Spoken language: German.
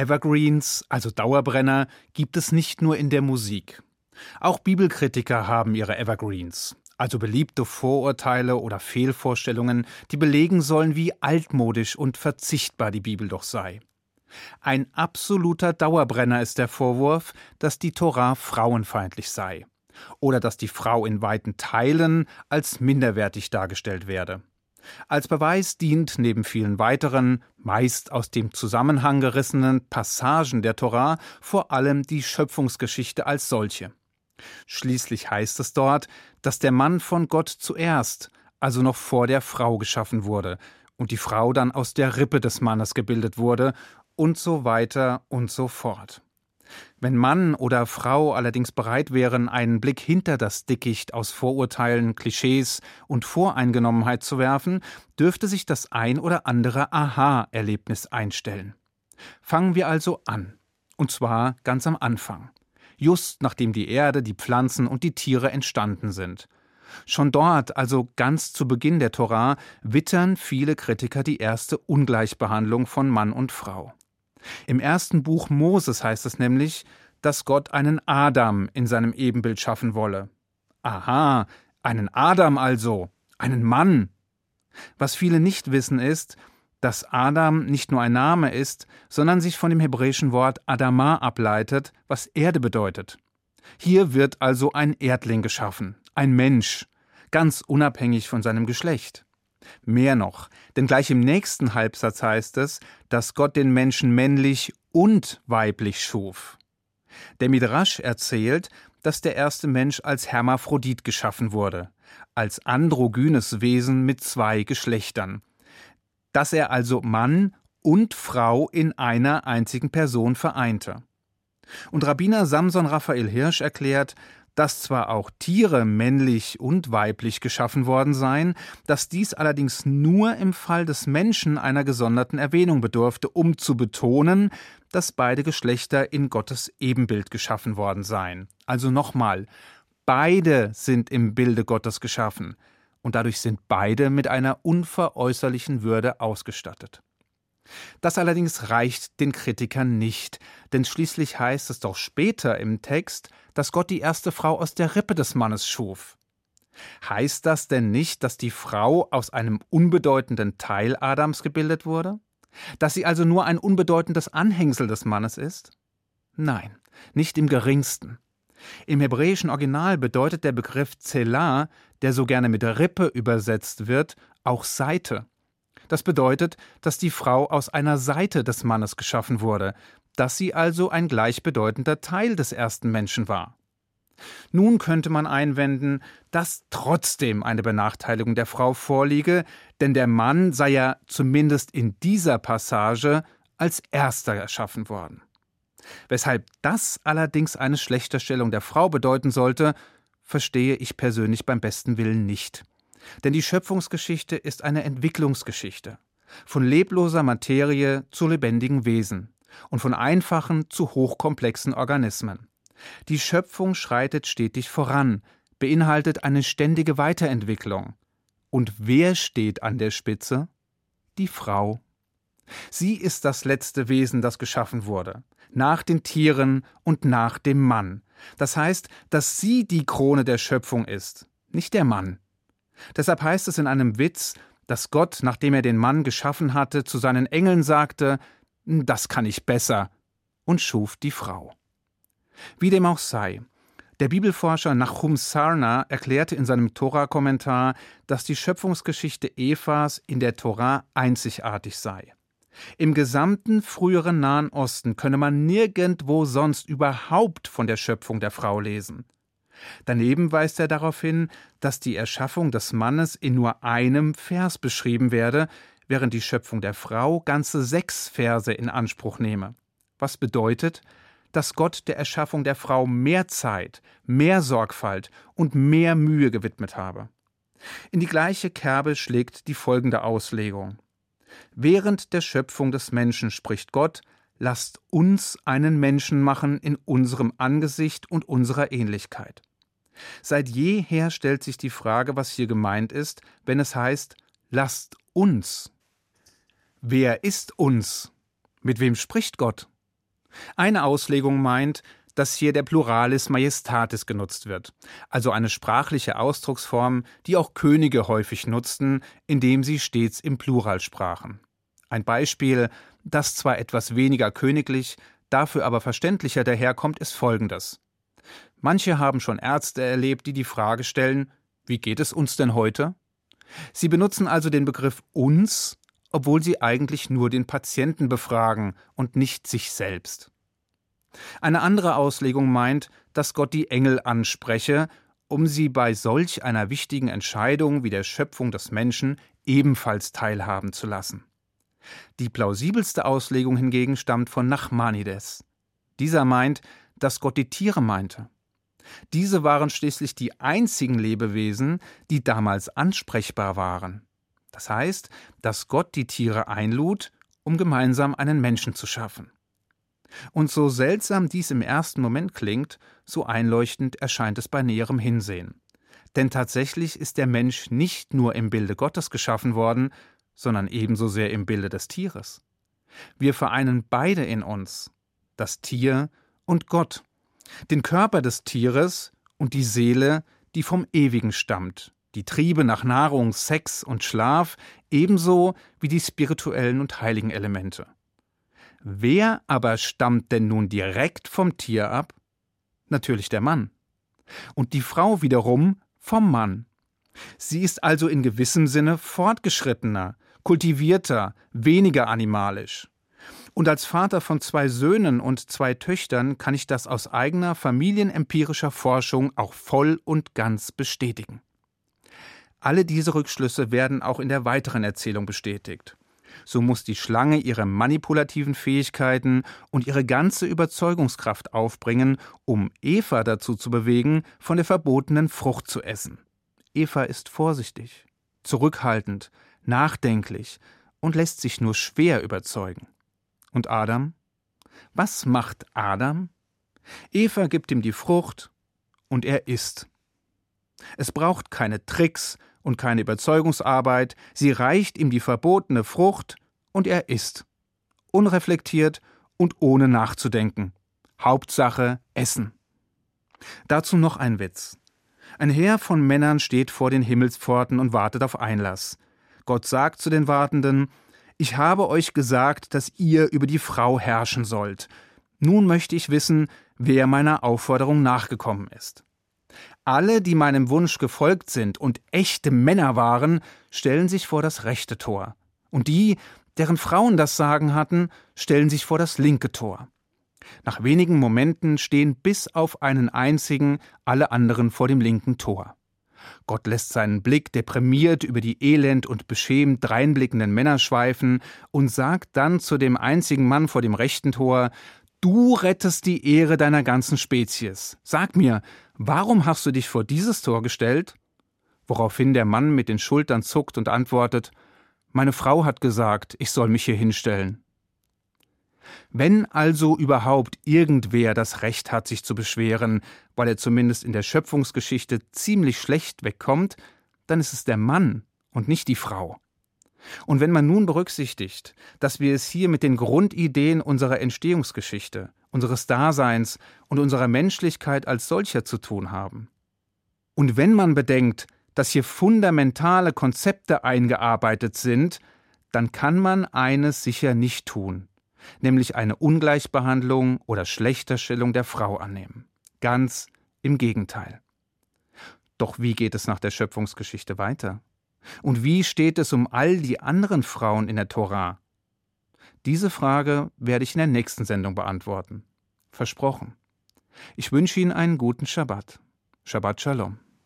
Evergreens, also Dauerbrenner, gibt es nicht nur in der Musik. Auch Bibelkritiker haben ihre Evergreens, also beliebte Vorurteile oder Fehlvorstellungen, die belegen sollen, wie altmodisch und verzichtbar die Bibel doch sei. Ein absoluter Dauerbrenner ist der Vorwurf, dass die Torah frauenfeindlich sei oder dass die Frau in weiten Teilen als minderwertig dargestellt werde. Als Beweis dient neben vielen weiteren, meist aus dem Zusammenhang gerissenen Passagen der Torah vor allem die Schöpfungsgeschichte als solche. Schließlich heißt es dort, dass der Mann von Gott zuerst, also noch vor der Frau geschaffen wurde, und die Frau dann aus der Rippe des Mannes gebildet wurde, und so weiter und so fort. Wenn Mann oder Frau allerdings bereit wären, einen Blick hinter das Dickicht aus Vorurteilen, Klischees und Voreingenommenheit zu werfen, dürfte sich das ein oder andere Aha-Erlebnis einstellen. Fangen wir also an. Und zwar ganz am Anfang. Just nachdem die Erde, die Pflanzen und die Tiere entstanden sind. Schon dort, also ganz zu Beginn der Torah, wittern viele Kritiker die erste Ungleichbehandlung von Mann und Frau. Im ersten Buch Moses heißt es nämlich, dass Gott einen Adam in seinem Ebenbild schaffen wolle. Aha, einen Adam also, einen Mann. Was viele nicht wissen ist, dass Adam nicht nur ein Name ist, sondern sich von dem hebräischen Wort Adama ableitet, was Erde bedeutet. Hier wird also ein Erdling geschaffen, ein Mensch, ganz unabhängig von seinem Geschlecht. Mehr noch, denn gleich im nächsten Halbsatz heißt es, dass Gott den Menschen männlich und weiblich schuf. Der Midrasch erzählt, dass der erste Mensch als Hermaphrodit geschaffen wurde, als androgynes Wesen mit zwei Geschlechtern, dass er also Mann und Frau in einer einzigen Person vereinte. Und Rabbiner Samson Raphael Hirsch erklärt, dass zwar auch Tiere männlich und weiblich geschaffen worden seien, dass dies allerdings nur im Fall des Menschen einer gesonderten Erwähnung bedurfte, um zu betonen, dass beide Geschlechter in Gottes Ebenbild geschaffen worden seien. Also nochmal, beide sind im Bilde Gottes geschaffen, und dadurch sind beide mit einer unveräußerlichen Würde ausgestattet. Das allerdings reicht den Kritikern nicht, denn schließlich heißt es doch später im Text, dass Gott die erste Frau aus der Rippe des Mannes schuf. Heißt das denn nicht, dass die Frau aus einem unbedeutenden Teil Adams gebildet wurde? Dass sie also nur ein unbedeutendes Anhängsel des Mannes ist? Nein, nicht im geringsten. Im hebräischen Original bedeutet der Begriff Zelah, der so gerne mit Rippe übersetzt wird, auch Seite. Das bedeutet, dass die Frau aus einer Seite des Mannes geschaffen wurde, dass sie also ein gleichbedeutender Teil des ersten Menschen war. Nun könnte man einwenden, dass trotzdem eine Benachteiligung der Frau vorliege, denn der Mann sei ja zumindest in dieser Passage als erster erschaffen worden. Weshalb das allerdings eine Schlechterstellung der Frau bedeuten sollte, verstehe ich persönlich beim besten Willen nicht. Denn die Schöpfungsgeschichte ist eine Entwicklungsgeschichte. Von lebloser Materie zu lebendigen Wesen und von einfachen zu hochkomplexen Organismen. Die Schöpfung schreitet stetig voran, beinhaltet eine ständige Weiterentwicklung. Und wer steht an der Spitze? Die Frau. Sie ist das letzte Wesen, das geschaffen wurde, nach den Tieren und nach dem Mann. Das heißt, dass sie die Krone der Schöpfung ist, nicht der Mann. Deshalb heißt es in einem Witz, dass Gott, nachdem er den Mann geschaffen hatte, zu seinen Engeln sagte, das kann ich besser, und schuf die Frau. Wie dem auch sei, der Bibelforscher Nachum Sarna erklärte in seinem Tora-Kommentar, dass die Schöpfungsgeschichte Evas in der Tora einzigartig sei. Im gesamten früheren Nahen Osten könne man nirgendwo sonst überhaupt von der Schöpfung der Frau lesen. Daneben weist er darauf hin, dass die Erschaffung des Mannes in nur einem Vers beschrieben werde, während die Schöpfung der Frau ganze sechs Verse in Anspruch nehme. Was bedeutet, dass Gott der Erschaffung der Frau mehr Zeit, mehr Sorgfalt und mehr Mühe gewidmet habe. In die gleiche Kerbe schlägt die folgende Auslegung. Während der Schöpfung des Menschen spricht Gott, lasst uns einen Menschen machen in unserem Angesicht und unserer Ähnlichkeit. Seit jeher stellt sich die Frage, was hier gemeint ist, wenn es heißt, lasst uns. Wer ist uns? Mit wem spricht Gott? Eine Auslegung meint, dass hier der Pluralis Majestatis genutzt wird, also eine sprachliche Ausdrucksform, die auch Könige häufig nutzten, indem sie stets im Plural sprachen. Ein Beispiel, das zwar etwas weniger königlich, dafür aber verständlicher daherkommt, ist folgendes. Manche haben schon Ärzte erlebt, die die Frage stellen, wie geht es uns denn heute? Sie benutzen also den Begriff uns, obwohl sie eigentlich nur den Patienten befragen und nicht sich selbst. Eine andere Auslegung meint, dass Gott die Engel anspreche, um sie bei solch einer wichtigen Entscheidung wie der Schöpfung des Menschen ebenfalls teilhaben zu lassen. Die plausibelste Auslegung hingegen stammt von Nachmanides. Dieser meint, dass Gott die Tiere meinte. Diese waren schließlich die einzigen Lebewesen, die damals ansprechbar waren. Das heißt, dass Gott die Tiere einlud, um gemeinsam einen Menschen zu schaffen. Und so seltsam dies im ersten Moment klingt, so einleuchtend erscheint es bei näherem Hinsehen. Denn tatsächlich ist der Mensch nicht nur im Bilde Gottes geschaffen worden, sondern ebenso sehr im Bilde des Tieres. Wir vereinen beide in uns, das Tier und Gott, den Körper des Tieres und die Seele, die vom Ewigen stammt, die Triebe nach Nahrung, Sex und Schlaf, ebenso wie die spirituellen und heiligen Elemente. Wer aber stammt denn nun direkt vom Tier ab? Natürlich der Mann. Und die Frau wiederum vom Mann. Sie ist also in gewissem Sinne fortgeschrittener, kultivierter, weniger animalisch. Und als Vater von zwei Söhnen und zwei Töchtern kann ich das aus eigener familienempirischer Forschung auch voll und ganz bestätigen. Alle diese Rückschlüsse werden auch in der weiteren Erzählung bestätigt so muss die Schlange ihre manipulativen Fähigkeiten und ihre ganze Überzeugungskraft aufbringen, um Eva dazu zu bewegen, von der verbotenen Frucht zu essen. Eva ist vorsichtig, zurückhaltend, nachdenklich und lässt sich nur schwer überzeugen. Und Adam? Was macht Adam? Eva gibt ihm die Frucht und er isst. Es braucht keine Tricks, und keine Überzeugungsarbeit, sie reicht ihm die verbotene Frucht und er isst. Unreflektiert und ohne nachzudenken. Hauptsache Essen. Dazu noch ein Witz. Ein Heer von Männern steht vor den Himmelspforten und wartet auf Einlass. Gott sagt zu den Wartenden, ich habe euch gesagt, dass ihr über die Frau herrschen sollt. Nun möchte ich wissen, wer meiner Aufforderung nachgekommen ist. Alle, die meinem Wunsch gefolgt sind und echte Männer waren, stellen sich vor das rechte Tor. Und die, deren Frauen das Sagen hatten, stellen sich vor das linke Tor. Nach wenigen Momenten stehen bis auf einen einzigen alle anderen vor dem linken Tor. Gott lässt seinen Blick deprimiert über die elend und beschämt dreinblickenden Männer schweifen und sagt dann zu dem einzigen Mann vor dem rechten Tor Du rettest die Ehre deiner ganzen Spezies. Sag mir, Warum hast du dich vor dieses Tor gestellt? Woraufhin der Mann mit den Schultern zuckt und antwortet Meine Frau hat gesagt, ich soll mich hier hinstellen. Wenn also überhaupt irgendwer das Recht hat, sich zu beschweren, weil er zumindest in der Schöpfungsgeschichte ziemlich schlecht wegkommt, dann ist es der Mann und nicht die Frau. Und wenn man nun berücksichtigt, dass wir es hier mit den Grundideen unserer Entstehungsgeschichte, unseres Daseins und unserer Menschlichkeit als solcher zu tun haben, und wenn man bedenkt, dass hier fundamentale Konzepte eingearbeitet sind, dann kann man eines sicher nicht tun, nämlich eine Ungleichbehandlung oder Schlechterstellung der Frau annehmen. Ganz im Gegenteil. Doch wie geht es nach der Schöpfungsgeschichte weiter? Und wie steht es um all die anderen Frauen in der Tora? Diese Frage werde ich in der nächsten Sendung beantworten. Versprochen. Ich wünsche Ihnen einen guten Schabbat. Shabbat Shalom.